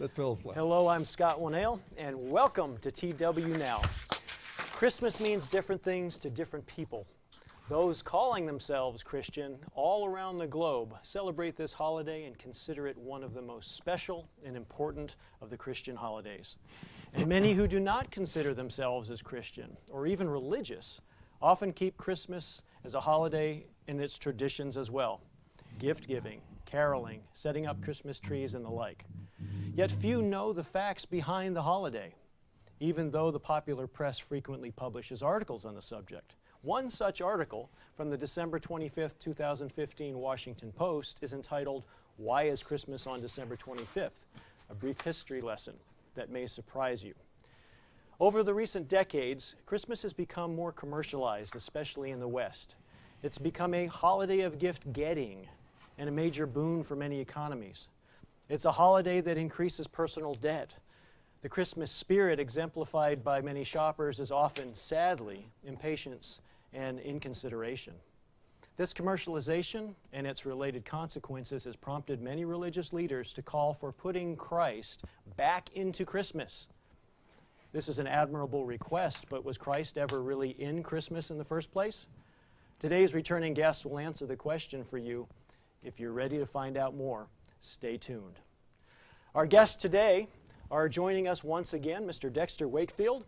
that fell flat. Hello, I'm Scott Winnail, and welcome to TW Now. Christmas means different things to different people. Those calling themselves Christian all around the globe celebrate this holiday and consider it one of the most special and important of the Christian holidays. And many who do not consider themselves as Christian or even religious often keep Christmas as a holiday in its traditions as well gift giving, caroling, setting up Christmas trees, and the like. Yet few know the facts behind the holiday, even though the popular press frequently publishes articles on the subject. One such article from the December 25th, 2015 Washington Post is entitled, Why is Christmas on December 25th? A brief history lesson that may surprise you. Over the recent decades, Christmas has become more commercialized, especially in the West. It's become a holiday of gift getting and a major boon for many economies. It's a holiday that increases personal debt. The Christmas spirit, exemplified by many shoppers, is often, sadly, impatience and inconsideration. This commercialization and its related consequences has prompted many religious leaders to call for putting Christ back into Christmas. This is an admirable request, but was Christ ever really in Christmas in the first place? Today's returning guests will answer the question for you. If you're ready to find out more, stay tuned. Our guests today are joining us once again, Mr. Dexter Wakefield.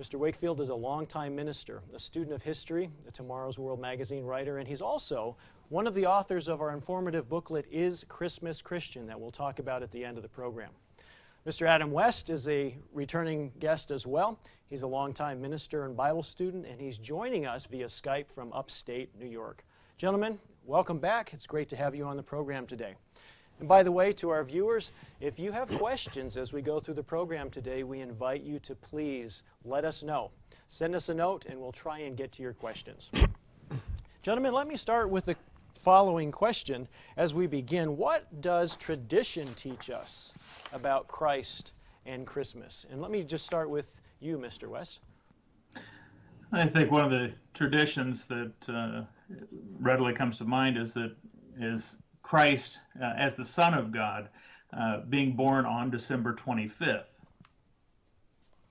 Mr. Wakefield is a longtime minister, a student of history, a Tomorrow's World magazine writer, and he's also one of the authors of our informative booklet, Is Christmas Christian, that we'll talk about at the end of the program. Mr. Adam West is a returning guest as well. He's a longtime minister and Bible student, and he's joining us via Skype from upstate New York. Gentlemen, welcome back. It's great to have you on the program today. And by the way, to our viewers, if you have questions as we go through the program today, we invite you to please let us know. Send us a note, and we'll try and get to your questions. Gentlemen, let me start with the following question as we begin. What does tradition teach us about Christ and Christmas? And let me just start with you, Mr. West. I think one of the traditions that uh, readily comes to mind is that is Christ uh, as the Son of God uh, being born on December 25th.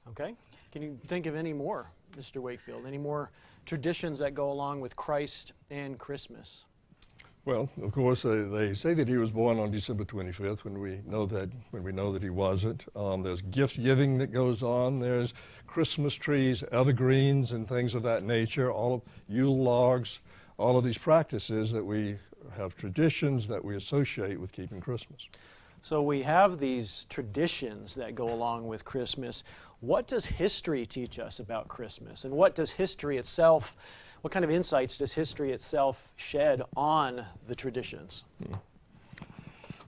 Okay. Can you think of any more, Mr. Wakefield? Any more traditions that go along with Christ and Christmas? Well, of course, they, they say that he was born on December 25th when we know that, when we know that he wasn't. Um, there's gift giving that goes on. There's Christmas trees, evergreens, and things of that nature, all of Yule logs, all of these practices that we have traditions that we associate with keeping Christmas. So we have these traditions that go along with Christmas. What does history teach us about Christmas? And what does history itself what kind of insights does history itself shed on the traditions?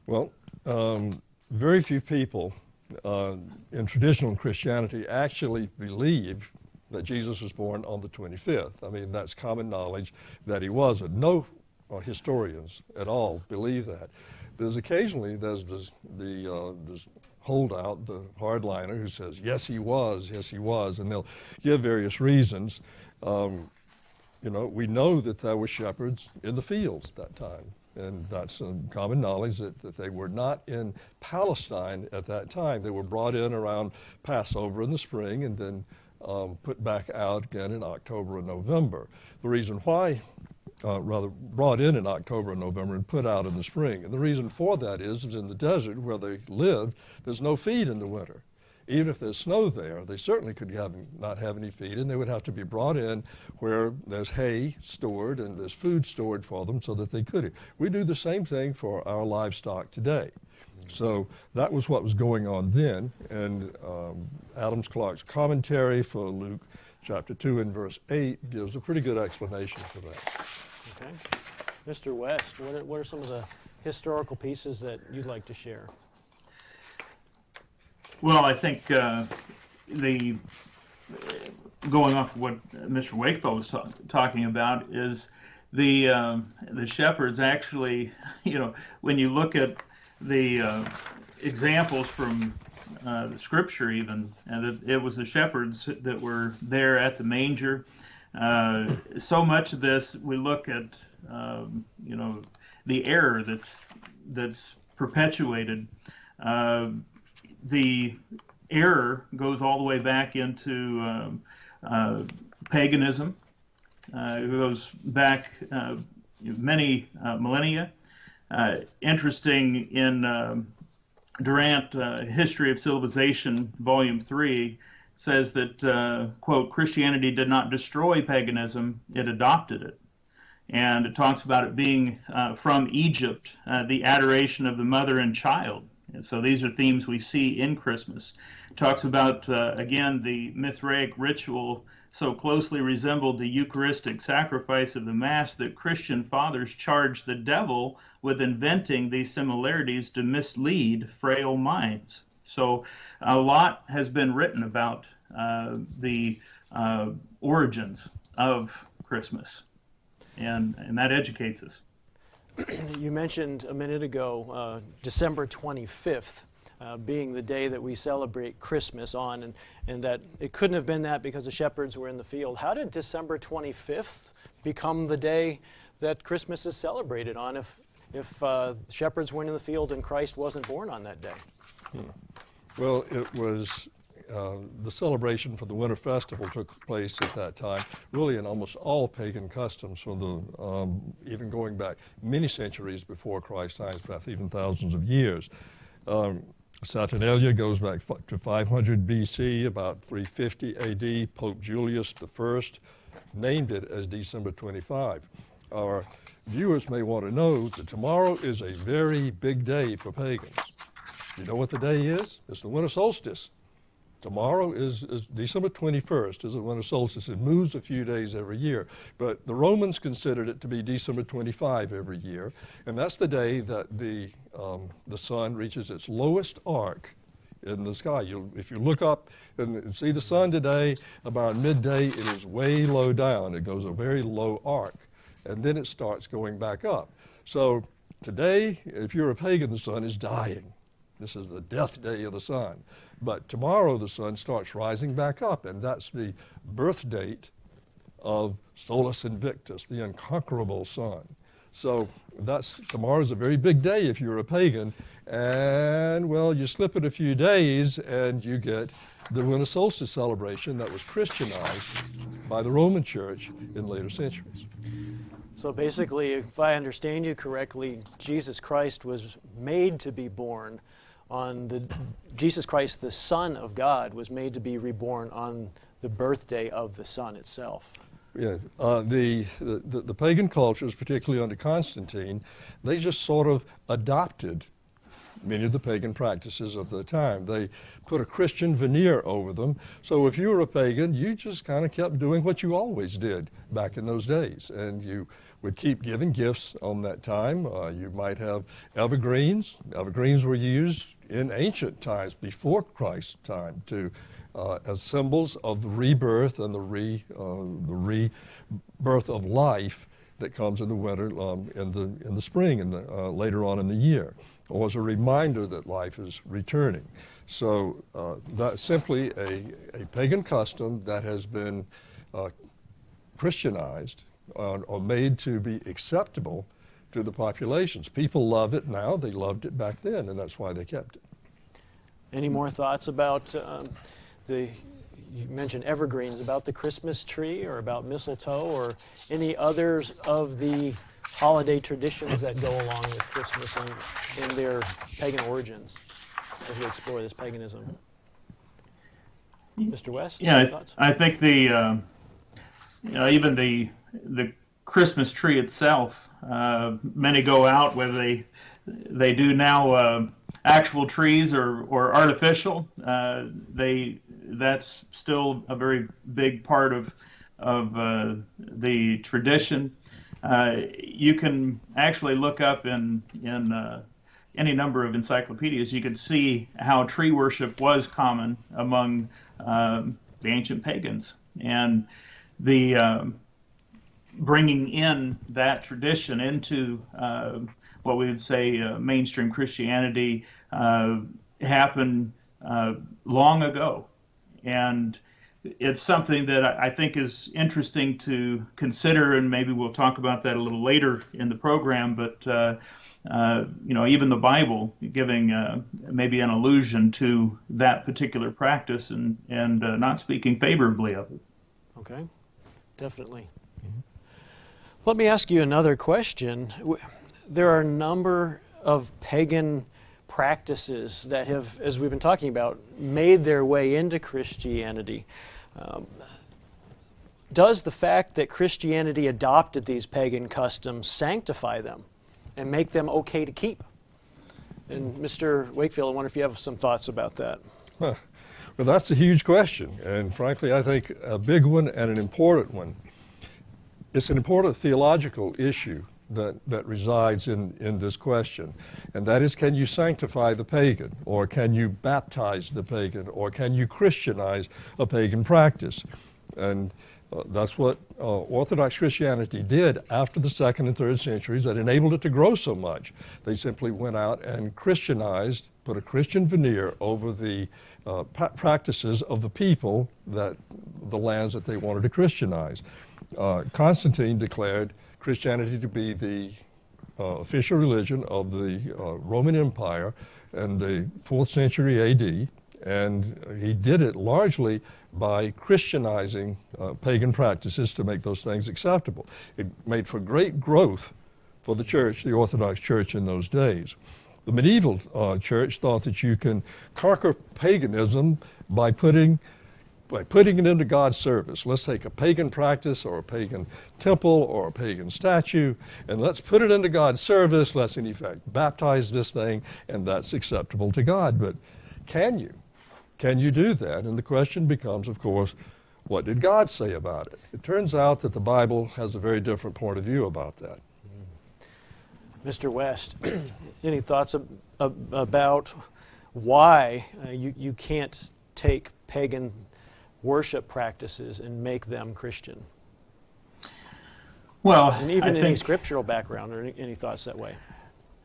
Well, um, very few people uh, in traditional Christianity actually believe that Jesus was born on the 25th. I mean, that's common knowledge that he wasn't. No uh, historians at all believe that. There's occasionally there's this, the uh, this holdout, the hardliner, who says yes he was, yes he was, and they'll give various reasons. Um, you know, we know that there were shepherds in the fields at that time. And that's common knowledge that, that they were not in Palestine at that time. They were brought in around Passover in the spring and then um, put back out again in October and November. The reason why, uh, rather, brought in in October and November and put out in the spring. And the reason for that is, is in the desert where they lived, there's no feed in the winter even if there's snow there, they certainly could have, not have any feed, and they would have to be brought in where there's hay stored and there's food stored for them so that they could eat. We do the same thing for our livestock today. So that was what was going on then, and um, Adams Clarke's commentary for Luke chapter 2 and verse 8 gives a pretty good explanation for that. Okay. Mr. West, what are, what are some of the historical pieces that you'd like to share? Well, I think uh, the going off of what Mr. Wakefield was ta- talking about is the um, the shepherds actually, you know, when you look at the uh, examples from uh, the scripture, even, and it, it, was the shepherds that were there at the manger. Uh, so much of this, we look at, um, you know, the error that's that's perpetuated. Uh, the error goes all the way back into um, uh, paganism. Uh, it goes back uh, many millennia. Interesting in um, Durant, History of Civilization, Volume 3, says that, quote, Christianity did not destroy paganism, it adopted it and it talks about it being uh, from Egypt, uh, the adoration of the mother and child. And so these are themes we see in Christmas. It talks about, uh, again, the Mithraic ritual so closely resembled the Eucharistic sacrifice of the Mass that Christian fathers charged the devil with inventing these similarities to mislead frail minds. So a lot has been written about uh, the uh, origins of Christmas and, and that educates us. You mentioned a minute ago uh, December 25th. Uh, being the day that we celebrate Christmas on, and, and that it couldn't have been that because the shepherds were in the field. How did December 25th become the day that Christmas is celebrated on if, if uh, shepherds weren't in the field and Christ wasn't born on that day? Hmm. Well, it was uh, the celebration for the Winter Festival took place at that time, really in almost all pagan customs from the, um, even going back many centuries before Christ's time, perhaps even thousands of years. Um, Saturnalia goes back to 500 BC, about 350 AD. Pope Julius I named it as December 25. Our viewers may want to know that tomorrow is a very big day for pagans. You know what the day is? It's the winter solstice. Tomorrow is, is, December 21st is the winter solstice. It moves a few days every year. But the Romans considered it to be December 25 every year. And that's the day that the, um, the sun reaches its lowest arc in the sky. you if you look up and see the sun today, about midday, it is way low down. It goes a very low arc. And then it starts going back up. So today, if you're a pagan, the sun is dying. This is the death day of the sun. But tomorrow the sun starts rising back up, and that's the birth date of Solus Invictus, the unconquerable sun. So that's tomorrow's a very big day if you're a pagan, and well, you slip it a few days and you get the winter solstice celebration that was Christianized by the Roman Church in later centuries. So basically, if I understand you correctly, Jesus Christ was made to be born on the Jesus Christ, the Son of God, was made to be reborn on the birthday of the Sun itself. Yeah, uh, the, the, the pagan cultures, particularly under Constantine, they just sort of adopted many of the pagan practices of the time. They put a Christian veneer over them. So if you were a pagan, you just kind of kept doing what you always did back in those days. And you would keep giving gifts on that time. Uh, you might have evergreens. Evergreens were used in ancient times, before Christ's time, to uh, as symbols of the rebirth and the, re, uh, the rebirth of life that comes in the winter, um, in, the, in the spring, and uh, later on in the year, or as a reminder that life is returning. So uh, that's simply a, a pagan custom that has been uh, Christianized uh, or made to be acceptable to the populations. People love it now. They loved it back then, and that's why they kept it. Any more thoughts about um, the, you mentioned evergreens, about the Christmas tree or about mistletoe or any others of the holiday traditions that go along with Christmas and, and their pagan origins as we explore this paganism? Mr. West? Yeah, I, th- I, think the, uh, you know, even the, the Christmas tree itself uh, many go out whether they they do now uh, actual trees or, or artificial. Uh, they that's still a very big part of of uh, the tradition. Uh, you can actually look up in in any number of encyclopedias. You can see how tree worship was common among the ancient pagans and the um, bringing in that tradition into uh, what we would say uh, mainstream Christianity uh, happened uh, long ago. And it's something that I think is interesting to consider, and maybe we'll talk about that a little later in the program. But uh, uh, you know, even the Bible giving uh, maybe an allusion to that particular practice and and uh, not speaking favorably of it. Okay, definitely. Let me ask you another question. There are a number of pagan practices that have, as we've been talking about, made their way into Christianity. Um, does the fact that Christianity adopted these pagan customs sanctify them and make them okay to keep? And Mr. Wakefield, I wonder if you have some thoughts about that. Well, that's a huge question, and frankly, I think a big one and an important one. It's an important theological issue that, that resides in, in this question, and that is can you sanctify the pagan, or can you baptize the pagan, or can you Christianize a pagan practice? And uh, that's what uh, Orthodox Christianity did after the second and third centuries that enabled it to grow so much. They simply went out and Christianized, put a Christian veneer over the uh, pra- practices of the people that the lands that they wanted to Christianize. Uh, Constantine declared Christianity to be the uh, official religion of the uh, Roman Empire in the fourth century AD, and he did it largely by Christianizing uh, pagan practices to make those things acceptable. It made for great growth for the church, the Orthodox Church in those days. The medieval uh, church thought that you can conquer paganism by putting by putting it into God's service. Let's take a pagan practice or a pagan temple or a pagan statue and let's put it into God's service. Let's, in effect, baptize this thing and that's acceptable to God. But can you? Can you do that? And the question becomes, of course, what did God say about it? It turns out that the Bible has a very different point of view about that. Mr. West, any thoughts ab- ab- about why uh, you, you can't take pagan worship practices and make them Christian? Well, And even I any think, scriptural background or any, any thoughts that way?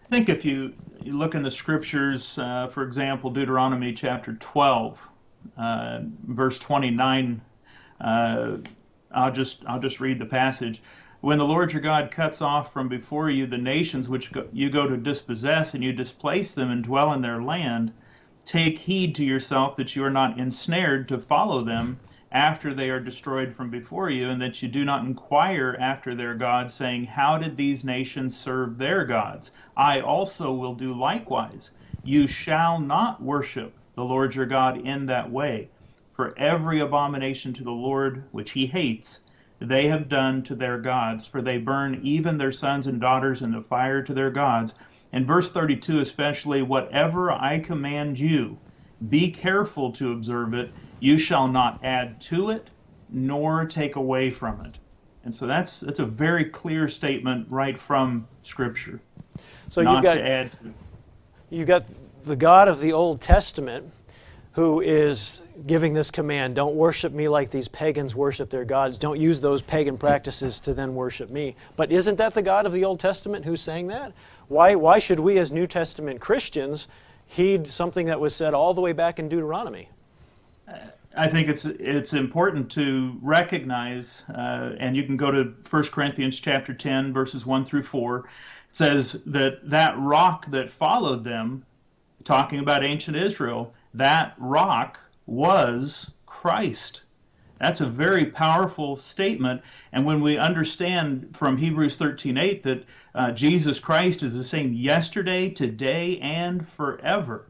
I think if you, you look in the scriptures, uh, for example, Deuteronomy chapter 12, uh, verse 29, uh, I'll just I'll just read the passage. When the Lord your God cuts off from before you the nations which go, you go to dispossess, and you displace them and dwell in their land, take heed to yourself that you are not ensnared to follow them after they are destroyed from before you, and that you do not inquire after their gods, saying, How did these nations serve their gods? I also will do likewise. You shall not worship the Lord your God in that way. For every abomination to the Lord which he hates, they have done to their gods, for they burn even their sons and daughters in the fire to their gods. And verse 32 especially, whatever I command you, be careful to observe it. You shall not add to it, nor take away from it. And so that's that's a very clear statement right from Scripture. So you've got, to add to. you've got the God of the Old Testament who is giving this command don't worship me like these pagans worship their gods. Don't use those pagan practices to then worship me. But isn't that the God of the Old Testament who's saying that? Why, why should we, as New Testament Christians, heed something that was said all the way back in Deuteronomy? I think it's it's important to recognize, uh, and you can go to 1 Corinthians chapter 10, verses 1 through 4. It says that that rock that followed them, talking about ancient Israel, that rock was Christ. That's a very powerful statement. And when we understand from Hebrews 13:8 that uh, Jesus Christ is the same yesterday, today, and forever,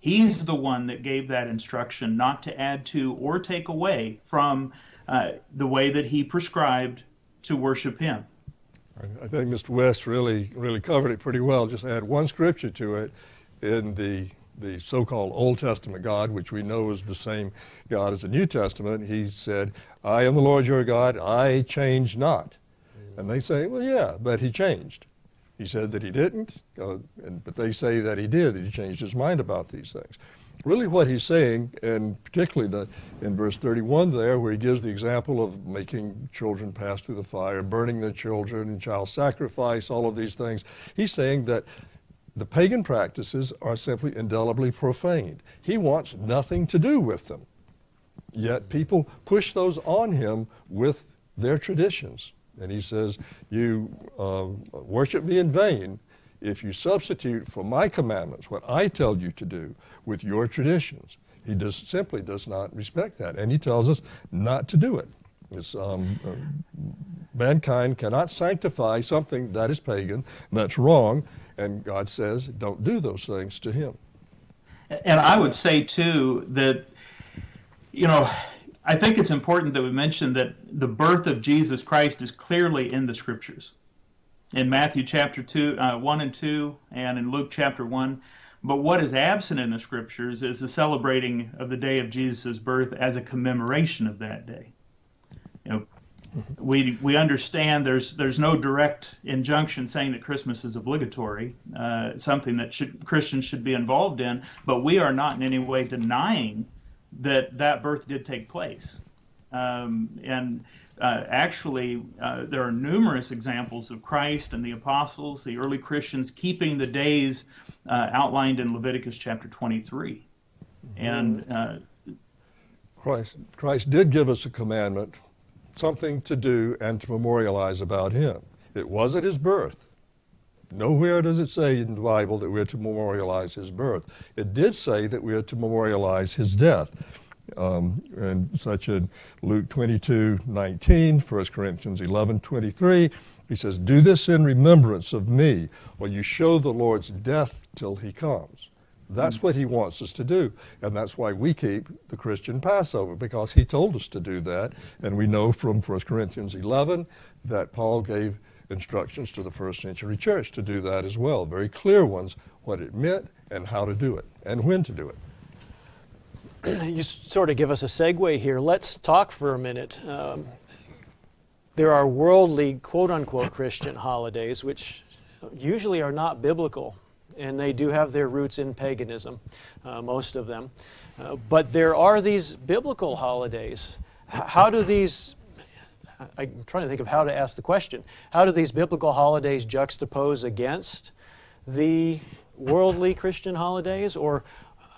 He's the one that gave that instruction not to add to or take away from uh, the way that he prescribed to worship him. I think Mr. West really, really covered it pretty well. Just add one scripture to it in the, the so-called Old Testament God, which we know is the same God as the New Testament. He said, I am the Lord your God, I change not. And they say, well, yeah, but he changed. He said that he didn't, uh, and, but they say that he did, that he changed his mind about these things. Really, what he's saying, and particularly the, in verse 31 there, where he gives the example of making children pass through the fire, burning their children, child sacrifice, all of these things, he's saying that the pagan practices are simply indelibly profaned. He wants nothing to do with them. Yet people push those on him with their traditions. And he says, You uh, worship me in vain if you substitute for my commandments, what I tell you to do, with your traditions. He just simply does not respect that. And he tells us not to do it. Um, uh, mankind cannot sanctify something that is pagan, that's wrong, and God says, don't do those things to him. And I would say, too, that, you know, I think it's important that we mention that the birth of Jesus Christ is clearly in the scriptures. In Matthew chapter 2, uh, 1 and 2, and in Luke chapter 1. But what is absent in the scriptures is the celebrating of the day of Jesus' birth as a commemoration of that day. You know, we we understand there's there's no direct injunction saying that Christmas is obligatory, uh, something that should, Christians should be involved in, but we are not in any way denying that that birth did take place. Um, and uh, actually, uh, there are numerous examples of Christ and the apostles, the early Christians, keeping the days uh, outlined in Leviticus chapter 23. And uh, Christ, Christ did give us a commandment, something to do and to memorialize about him. It was at his birth. Nowhere does it say in the Bible that we're to memorialize his birth. It did say that we are to memorialize his death. Um, and such in Luke 22, 19, 1 Corinthians 11, 23, he says, Do this in remembrance of me, or you show the Lord's death till he comes. That's mm. what he wants us to do. And that's why we keep the Christian Passover, because he told us to do that. And we know from 1 Corinthians 11 that Paul gave instructions to the first century church to do that as well. Very clear ones, what it meant and how to do it and when to do it. You sort of give us a segue here. Let's talk for a minute. Um, there are worldly, quote unquote, Christian holidays, which usually are not biblical, and they do have their roots in paganism, uh, most of them. Uh, but there are these biblical holidays. H- how do these I'm trying to think of how to ask the question. How do these biblical holidays juxtapose against the worldly Christian holidays? Or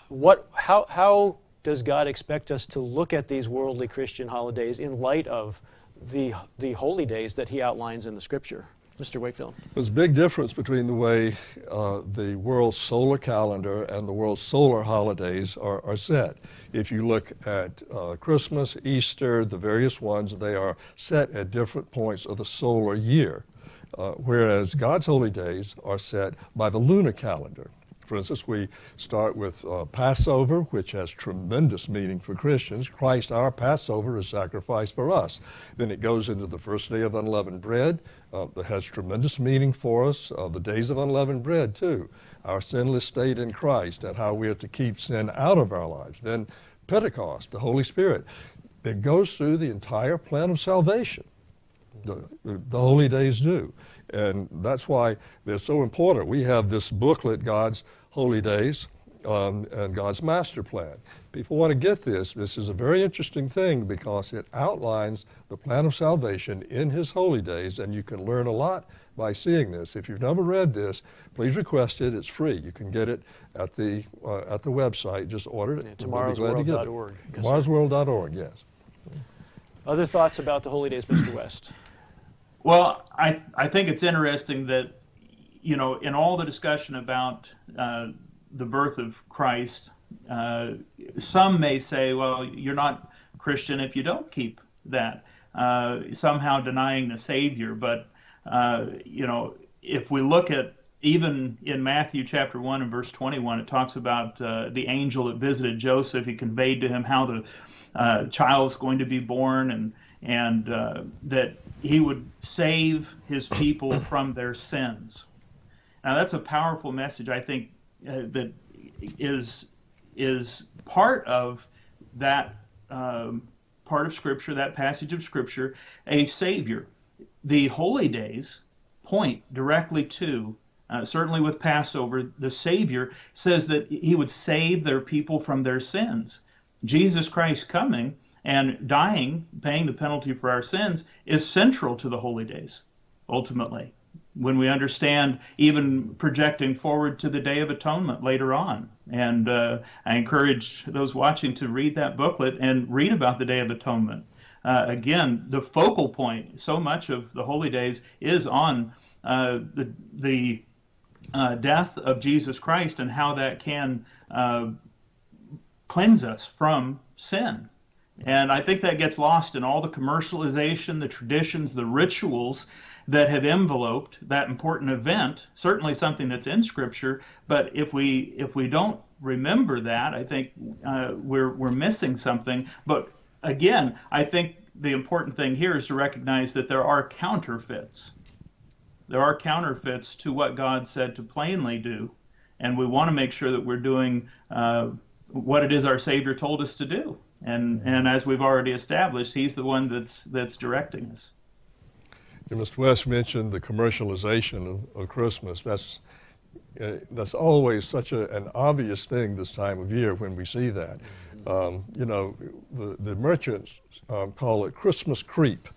what, how, how does God expect us to look at these worldly Christian holidays in light of the, the holy days that He outlines in the Scripture? Mr. Wakefield? There's a big difference between the way uh, the world solar calendar and the world solar holidays are, are set. If you look at uh, Christmas, Easter, the various ones, they are set at different points of the solar year, uh, whereas God's holy days are set by the lunar calendar. For instance, we start with uh, Passover, which has tremendous meaning for Christians. Christ, our Passover, is sacrificed for us. Then it goes into the first day of unleavened bread, uh, that has tremendous meaning for us. Uh, the days of unleavened bread, too. Our sinless state in Christ and how we are to keep sin out of our lives. Then Pentecost, the Holy Spirit. It goes through the entire plan of salvation. The, the holy days do. And that's why they're so important. We have this booklet, God's holy days um, and God's master plan. People want to get this. This is a very interesting thing because it outlines the plan of salvation in His holy days, and you can learn a lot by seeing this. If you've never read this, please request it. It's free. You can get it at the uh, at the website. Just order it. Yeah, tomorrowsworld.org. Yes, tomorrowsworld.org. Yes. Other thoughts about the holy days, Mr. West? Well, I I think it's interesting that you know in all the discussion about uh, the birth of Christ, uh, some may say, well, you're not Christian if you don't keep that, uh, somehow denying the Savior. But, uh, you know, if we look at even in Matthew chapter 1 and verse 21, it talks about uh, the angel that visited Joseph. He conveyed to him how the uh, child is going to be born and, and that he would save his people from their sins. Now, that's a powerful message, I think, uh, that is is part of that um, part of Scripture, that passage of Scripture, a Savior. The holy days point directly to, uh, certainly with Passover, the Savior says that He would save their people from their sins. Jesus Christ coming and dying, paying the penalty for our sins, is central to the holy days, ultimately. When we understand even projecting forward to the Day of Atonement later on. And uh, I encourage those watching to read that booklet and read about the Day of Atonement. Uh, again, the focal point, so much of the holy days is on uh, the, the uh, death of Jesus Christ and how that can uh, cleanse us from sin. And I think that gets lost in all the commercialization, the traditions, the rituals that have enveloped that important event. Certainly something that's in Scripture, but if we if we don't remember that, I think uh, we're we're missing something. But again, I think the important thing here is to recognize that there are counterfeits. There are counterfeits to what God said to plainly do, and we want to make sure that we're doing uh, what it is our Savior told us to do. And and as we've already established, He's the one that's that's directing us. Mr. West mentioned the commercialization of, of Christmas. That's uh, that's always such a, an obvious thing this time of year when we see that. Um, you know, the, the merchants um, call it Christmas creep.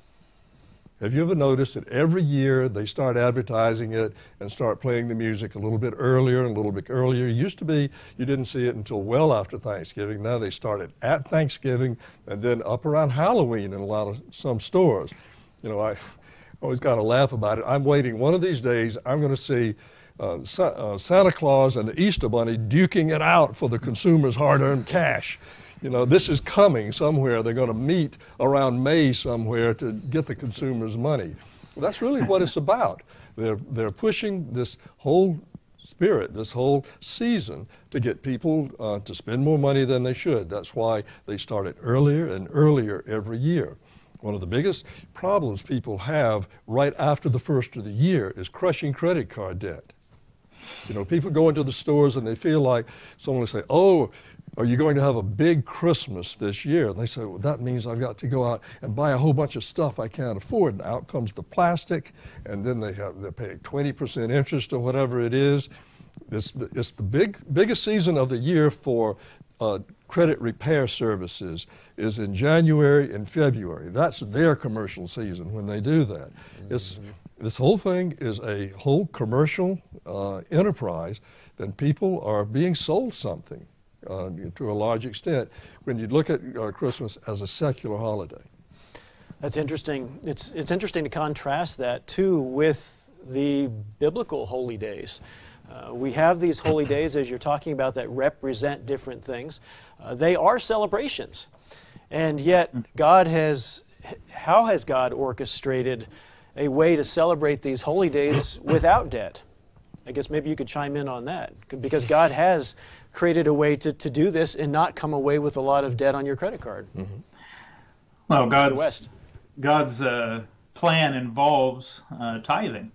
Have you ever noticed that every year they start advertising it and start playing the music a little bit earlier and a little bit earlier? It used to be you didn't see it until well after Thanksgiving. Now they start it at Thanksgiving and then up around Halloween in a lot of some stores. You know, I always got to laugh about it. I'm waiting one of these days. I'm going to see uh, Sa- uh, Santa Claus and the Easter Bunny duking it out for the consumer's hard-earned cash. You know, this is coming somewhere. They're going to meet around May somewhere to get the consumer's money. Well, that's really what it's about. They're, they're pushing this whole spirit, this whole season, to get people uh, to spend more money than they should. That's why they start it earlier and earlier every year. One of the biggest problems people have right after the first of the year is crushing credit card debt. You know, people go into the stores and they feel like someone will say, Oh, are you going to have a big Christmas this year? And they say, Well, that means I've got to go out and buy a whole bunch of stuff I can't afford. And out comes the plastic, and then they have they pay 20% interest or whatever it is. It's, it's the big, biggest season of the year for uh, credit repair services is in January and February. That's their commercial season when they do that. Mm-hmm. It's, this whole thing is a whole commercial uh, enterprise. Then people are being sold something uh, to a large extent when you look at uh, Christmas as a secular holiday. That's interesting. It's, it's interesting to contrast that too with the biblical holy days. Uh, we have these holy days, as you're talking about, that represent different things. Uh, they are celebrations. And yet, God has, how has God orchestrated a way to celebrate these holy days without debt? I guess maybe you could chime in on that. Because God has created a way to, to do this and not come away with a lot of debt on your credit card. Mm-hmm. Well, God's, God's uh, plan involves uh, tithing.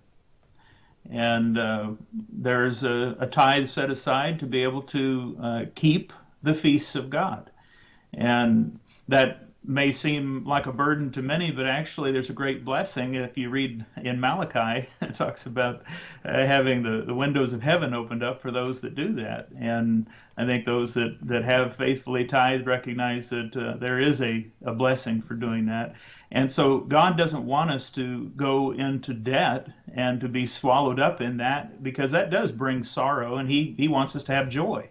And uh, there's a, a, tithe set aside to be able to uh, keep the feasts of God. And that may seem like a burden to many, but actually there's a great blessing. If you read in Malachi, it talks about uh, having the, the windows of heaven opened up for those that do that. And I think those that, that have faithfully tithed recognize that uh, there is a, a blessing for doing that. And so God doesn't want us to go into debt and to be swallowed up in that because that does bring sorrow, and He, he wants us to have joy.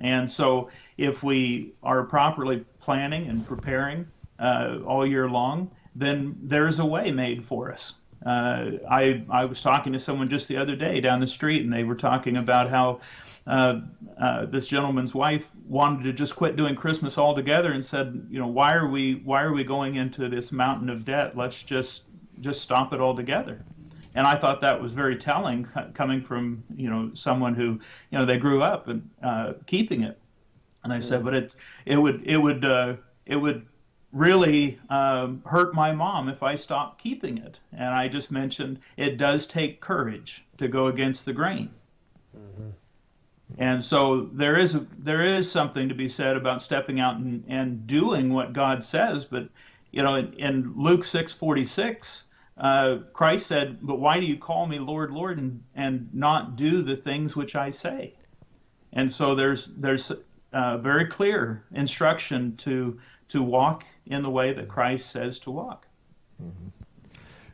And so if we are properly planning and preparing uh, all year long, then there's a way made for us. Uh, I I was talking to someone just the other day down the street, and they were talking about how uh, uh, this gentleman's wife wanted to just quit doing Christmas altogether, and said, you know, why are we why are we going into this mountain of debt? Let's just just stop it altogether. And I thought that was very telling, coming from you know someone who you know they grew up and uh, keeping it. And I said, but it's it would it would uh, it would really um, hurt my mom if I stopped keeping it. And I just mentioned it does take courage to go against the grain. Mm-hmm. And so there is a, there is something to be said about stepping out and, and doing what God says. But you know, in, in Luke six forty six, uh, Christ said, "But why do you call me Lord, Lord, and and not do the things which I say?" And so there's there's uh, very clear instruction to to walk in the way that Christ says to walk. Mm-hmm.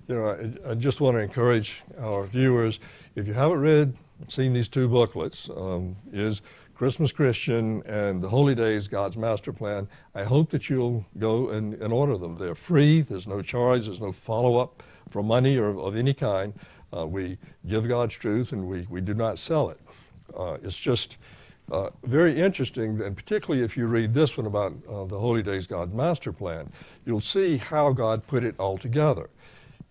you know, I, I just want to encourage our viewers, if you haven't read, seen these two booklets, um, is Christmas Christian and The Holy Days, God's Master Plan. I hope that you'll go and, and order them. They're free, there's no charge, there's no follow-up for money or of any kind. Uh, we give God's truth and we, we do not sell it. Uh, it's just uh, very interesting, and particularly if you read this one about uh, the Holy Days, God's Master Plan, you'll see how God put it all together.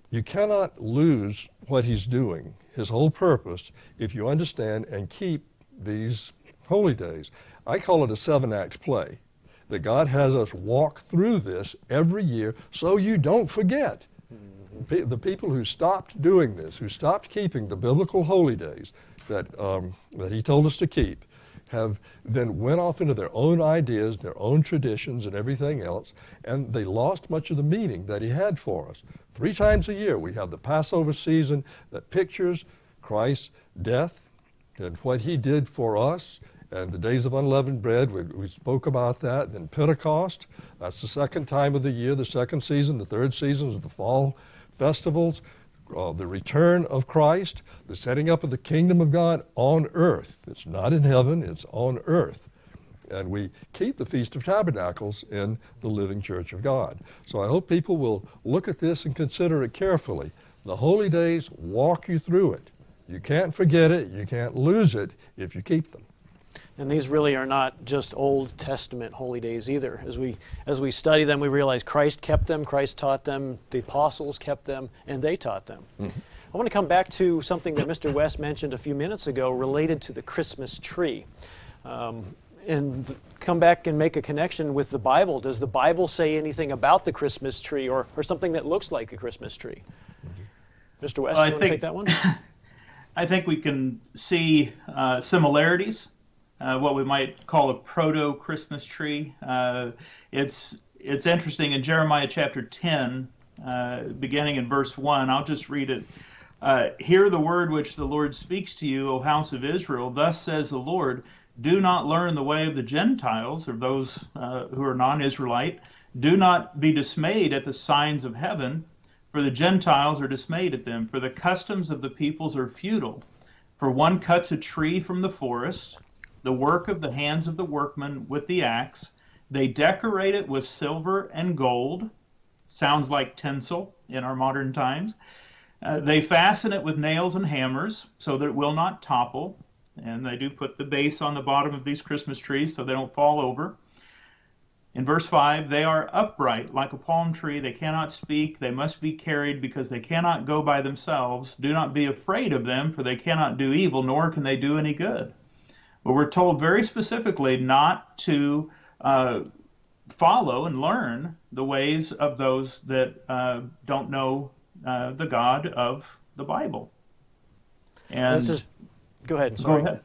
You cannot lose what He's doing, His whole purpose, if you understand and keep these holy days. I call it a seven act play. That God has us walk through this every year so you don't forget. Mm-hmm. The people who stopped doing this, who stopped keeping the biblical holy days that, um, that He told us to keep, have then went off into their own ideas, their own traditions, and everything else, and they lost much of the meaning that He had for us. Three times a year we have the Passover season that pictures Christ's death and what He did for us and the days of unleavened bread, we, we, spoke about that. Then Pentecost, that's the second time of the year, the second season. The third season is the fall festivals, uh, the return of Christ, the setting up of the kingdom of God on earth. It's not in heaven, it's on earth. And we keep the Feast of Tabernacles in the living church of God. So I hope people will look at this and consider it carefully. The holy days walk you through it. You can't forget it, you can't lose it if you keep them. And these really are not just Old Testament holy days either. As we, as we study them, we realize Christ kept them, Christ taught them, the apostles kept them, and they taught them. Mm-hmm. I want to come back to something that Mr. West mentioned a few minutes ago related to the Christmas tree. Um, and th- come back and make a connection with the Bible. Does the Bible say anything about the Christmas tree or, or something that looks like a Christmas tree? Mm-hmm. Mr. West, well, you want to take that one? I think we can see uh, similarities uh, what we might call a proto Christmas tree. Uh, it's it's interesting in Jeremiah chapter 10, uh, beginning in verse 1. I'll just read it. Uh, Hear the word which the Lord speaks to you, O house of Israel. Thus says the Lord Do not learn the way of the Gentiles, or those uh, who are non Israelite. Do not be dismayed at the signs of heaven, for the Gentiles are dismayed at them. For the customs of the peoples are futile. For one cuts a tree from the forest the work of the hands of the workmen with the axe. They decorate it with silver and gold. Sounds like tinsel in our modern times. Uh, they fasten it with nails and hammers so that it will not topple. And they do put the base on the bottom of these Christmas trees so they don't fall over. In verse 5, they are upright like a palm tree. They cannot speak. They must be carried because they cannot go by themselves. Do not be afraid of them, for they cannot do evil, nor can they do any good. But we're told very specifically not to uh, follow and learn the ways of those that uh, don't know uh, the God of the Bible. And just, go ahead. Sorry. Go ahead.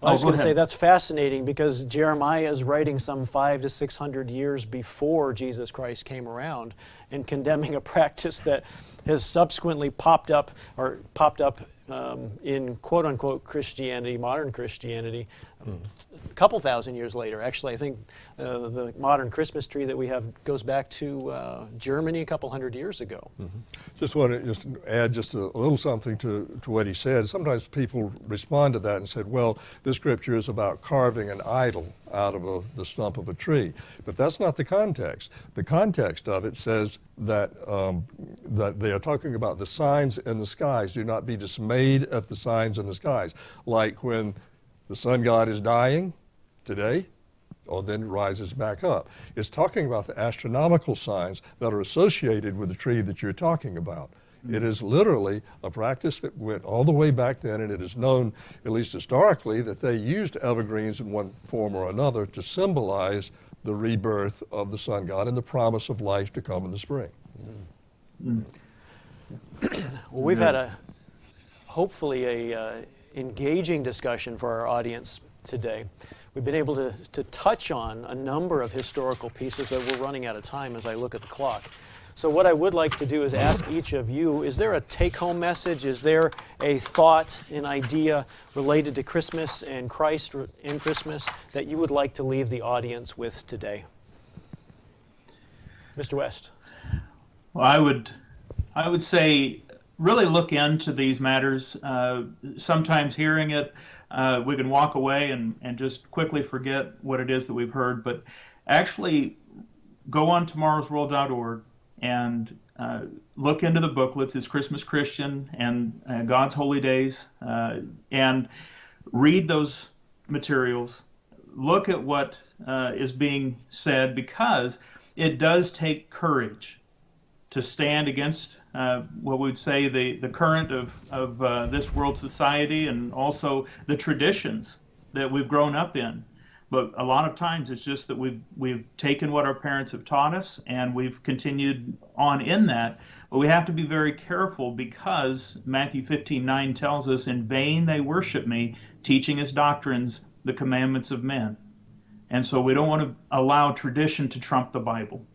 Well, I was oh, going to say that's fascinating because Jeremiah is writing some five to six hundred years before Jesus Christ came around and condemning a practice that has subsequently popped up or popped up um, in quote unquote Christianity, modern Christianity, a couple thousand years later. Actually, I think uh, the modern Christmas tree that we have goes back to uh, Germany a couple hundred years ago. Mm-hmm. Just want to just add just a, little something to, to what he said. Sometimes people respond to that and said, well, this scripture is about carving an idol out of a, the stump of a tree. But that's not the context. The context of it says that, um, that they are talking about the signs in the skies. Do not be dismayed at the signs in the skies. Like when the sun god is dying today, or then rises back up. It's talking about the astronomical signs that are associated with the tree that you're talking about. Mm-hmm. It is literally a practice that went all the way back then, and it is known, at least historically, that they used evergreens in one form or another to symbolize the rebirth of the sun god and the promise of life to come in the spring. Mm. well, we've had a hopefully a uh, engaging discussion for our audience today. We've been able to, to touch on a number of historical pieces, but we're running out of time as I look at the clock. So, what I would like to do is ask each of you is there a take home message? Is there a thought, an idea related to Christmas and Christ in Christmas that you would like to leave the audience with today? Mr. West. Well, I would I would say really look into these matters. Uh, sometimes hearing it, uh, we can walk away and, and just quickly forget what it is that we've heard, but actually go on tomorrowsworld.org and uh, look into the booklets. It's Christmas Christian and uh, God's Holy Days, uh, and read those materials. Look at what uh, is being said because it does take courage to stand against uh, what we'd say the, the current of, of uh, this world society and also the traditions that we've grown up in. But a lot of times it's just that we've we've taken what our parents have taught us and we've continued on in that. But we have to be very careful because Matthew 15:9 tells us, "In vain they worship me, teaching as doctrines the commandments of men." And so we don't want to allow tradition to trump the Bible.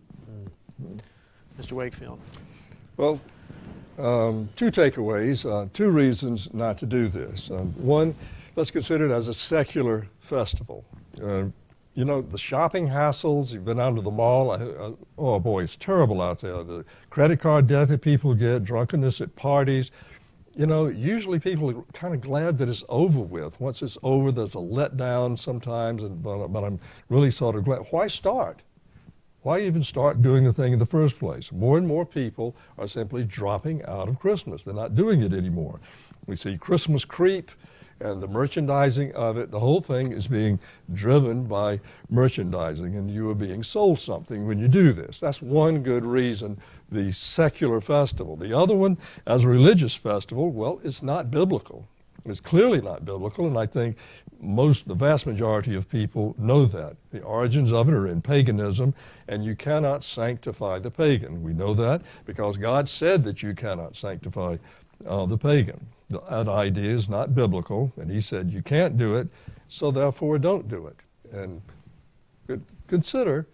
Mr. Wakefield. Well, um, two takeaways, uh, two reasons not to do this. Um, one, let's consider it as a secular festival. Uh, you know, the shopping hassles, you've been out to the mall, I, I, oh boy, it's terrible out there. The credit card debt that people get, drunkenness at parties. You know, usually people are kind of glad that it's over with. Once it's over, there's a letdown sometimes, and, but, but I'm really sort of glad. Why start? Why even start doing the thing in the first place? More and more people are simply dropping out of Christmas. They're not doing it anymore. We see Christmas creep and the merchandising of it, the whole thing is being driven by merchandising, and you are being sold something when you do this. That's one good reason the secular festival. The other one, as a religious festival, well, it's not biblical. It's clearly not biblical, and I think most, the vast majority of people know that. The origins of it are in paganism, and you cannot sanctify the pagan. We know that because God said that you cannot sanctify uh, the pagan that idea is not biblical, and he said you can't do it, so therefore don't do it. And consider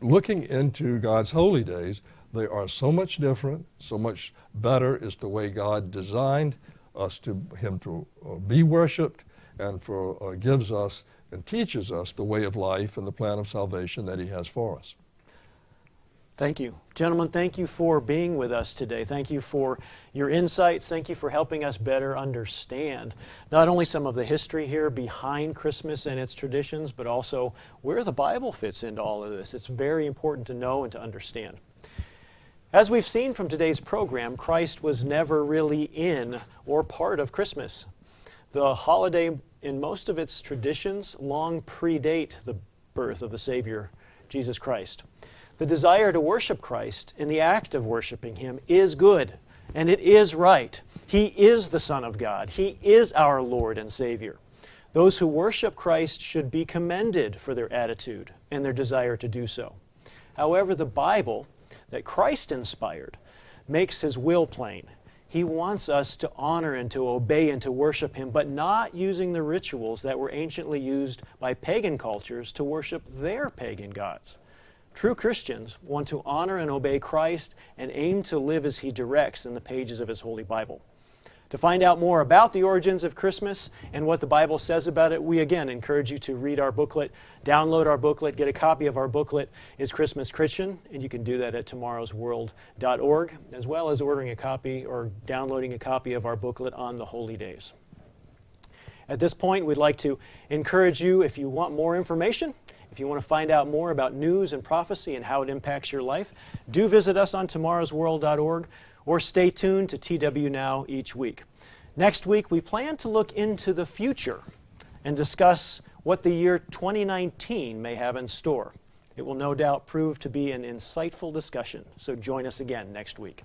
looking into God's holy days. They are so much different, so much better is the way God designed us to Him to uh, be worshipped, and for uh, gives us and teaches us the way of life and the plan of salvation that He has for us. Thank you. Gentlemen, thank you for being with us today. Thank you for your insights. Thank you for helping us better understand not only some of the history here behind Christmas and its traditions, but also where the Bible fits into all of this. It's very important to know and to understand. As we've seen from today's program, Christ was never really in or part of Christmas. The holiday, in most of its traditions, long predate the birth of the Savior, Jesus Christ. The desire to worship Christ in the act of worshiping Him is good, and it is right. He is the Son of God, He is our Lord and Savior. Those who worship Christ should be commended for their attitude and their desire to do so. However, the Bible, that Christ inspired, makes His will plain. He wants us to honor and to obey and to worship Him, but not using the rituals that were anciently used by pagan cultures to worship their pagan gods. True Christians want to honor and obey Christ and aim to live as He directs in the pages of His Holy Bible. To find out more about the origins of Christmas and what the Bible says about it, we again encourage you to read our booklet, download our booklet, get a copy of our booklet, Is Christmas Christian? And you can do that at tomorrowsworld.org, as well as ordering a copy or downloading a copy of our booklet on the holy days. At this point, we'd like to encourage you, if you want more information, if you want to find out more about news and prophecy and how it impacts your life, do visit us on tomorrowsworld.org or stay tuned to TW Now each week. Next week, we plan to look into the future and discuss what the year 2019 may have in store. It will no doubt prove to be an insightful discussion, so join us again next week.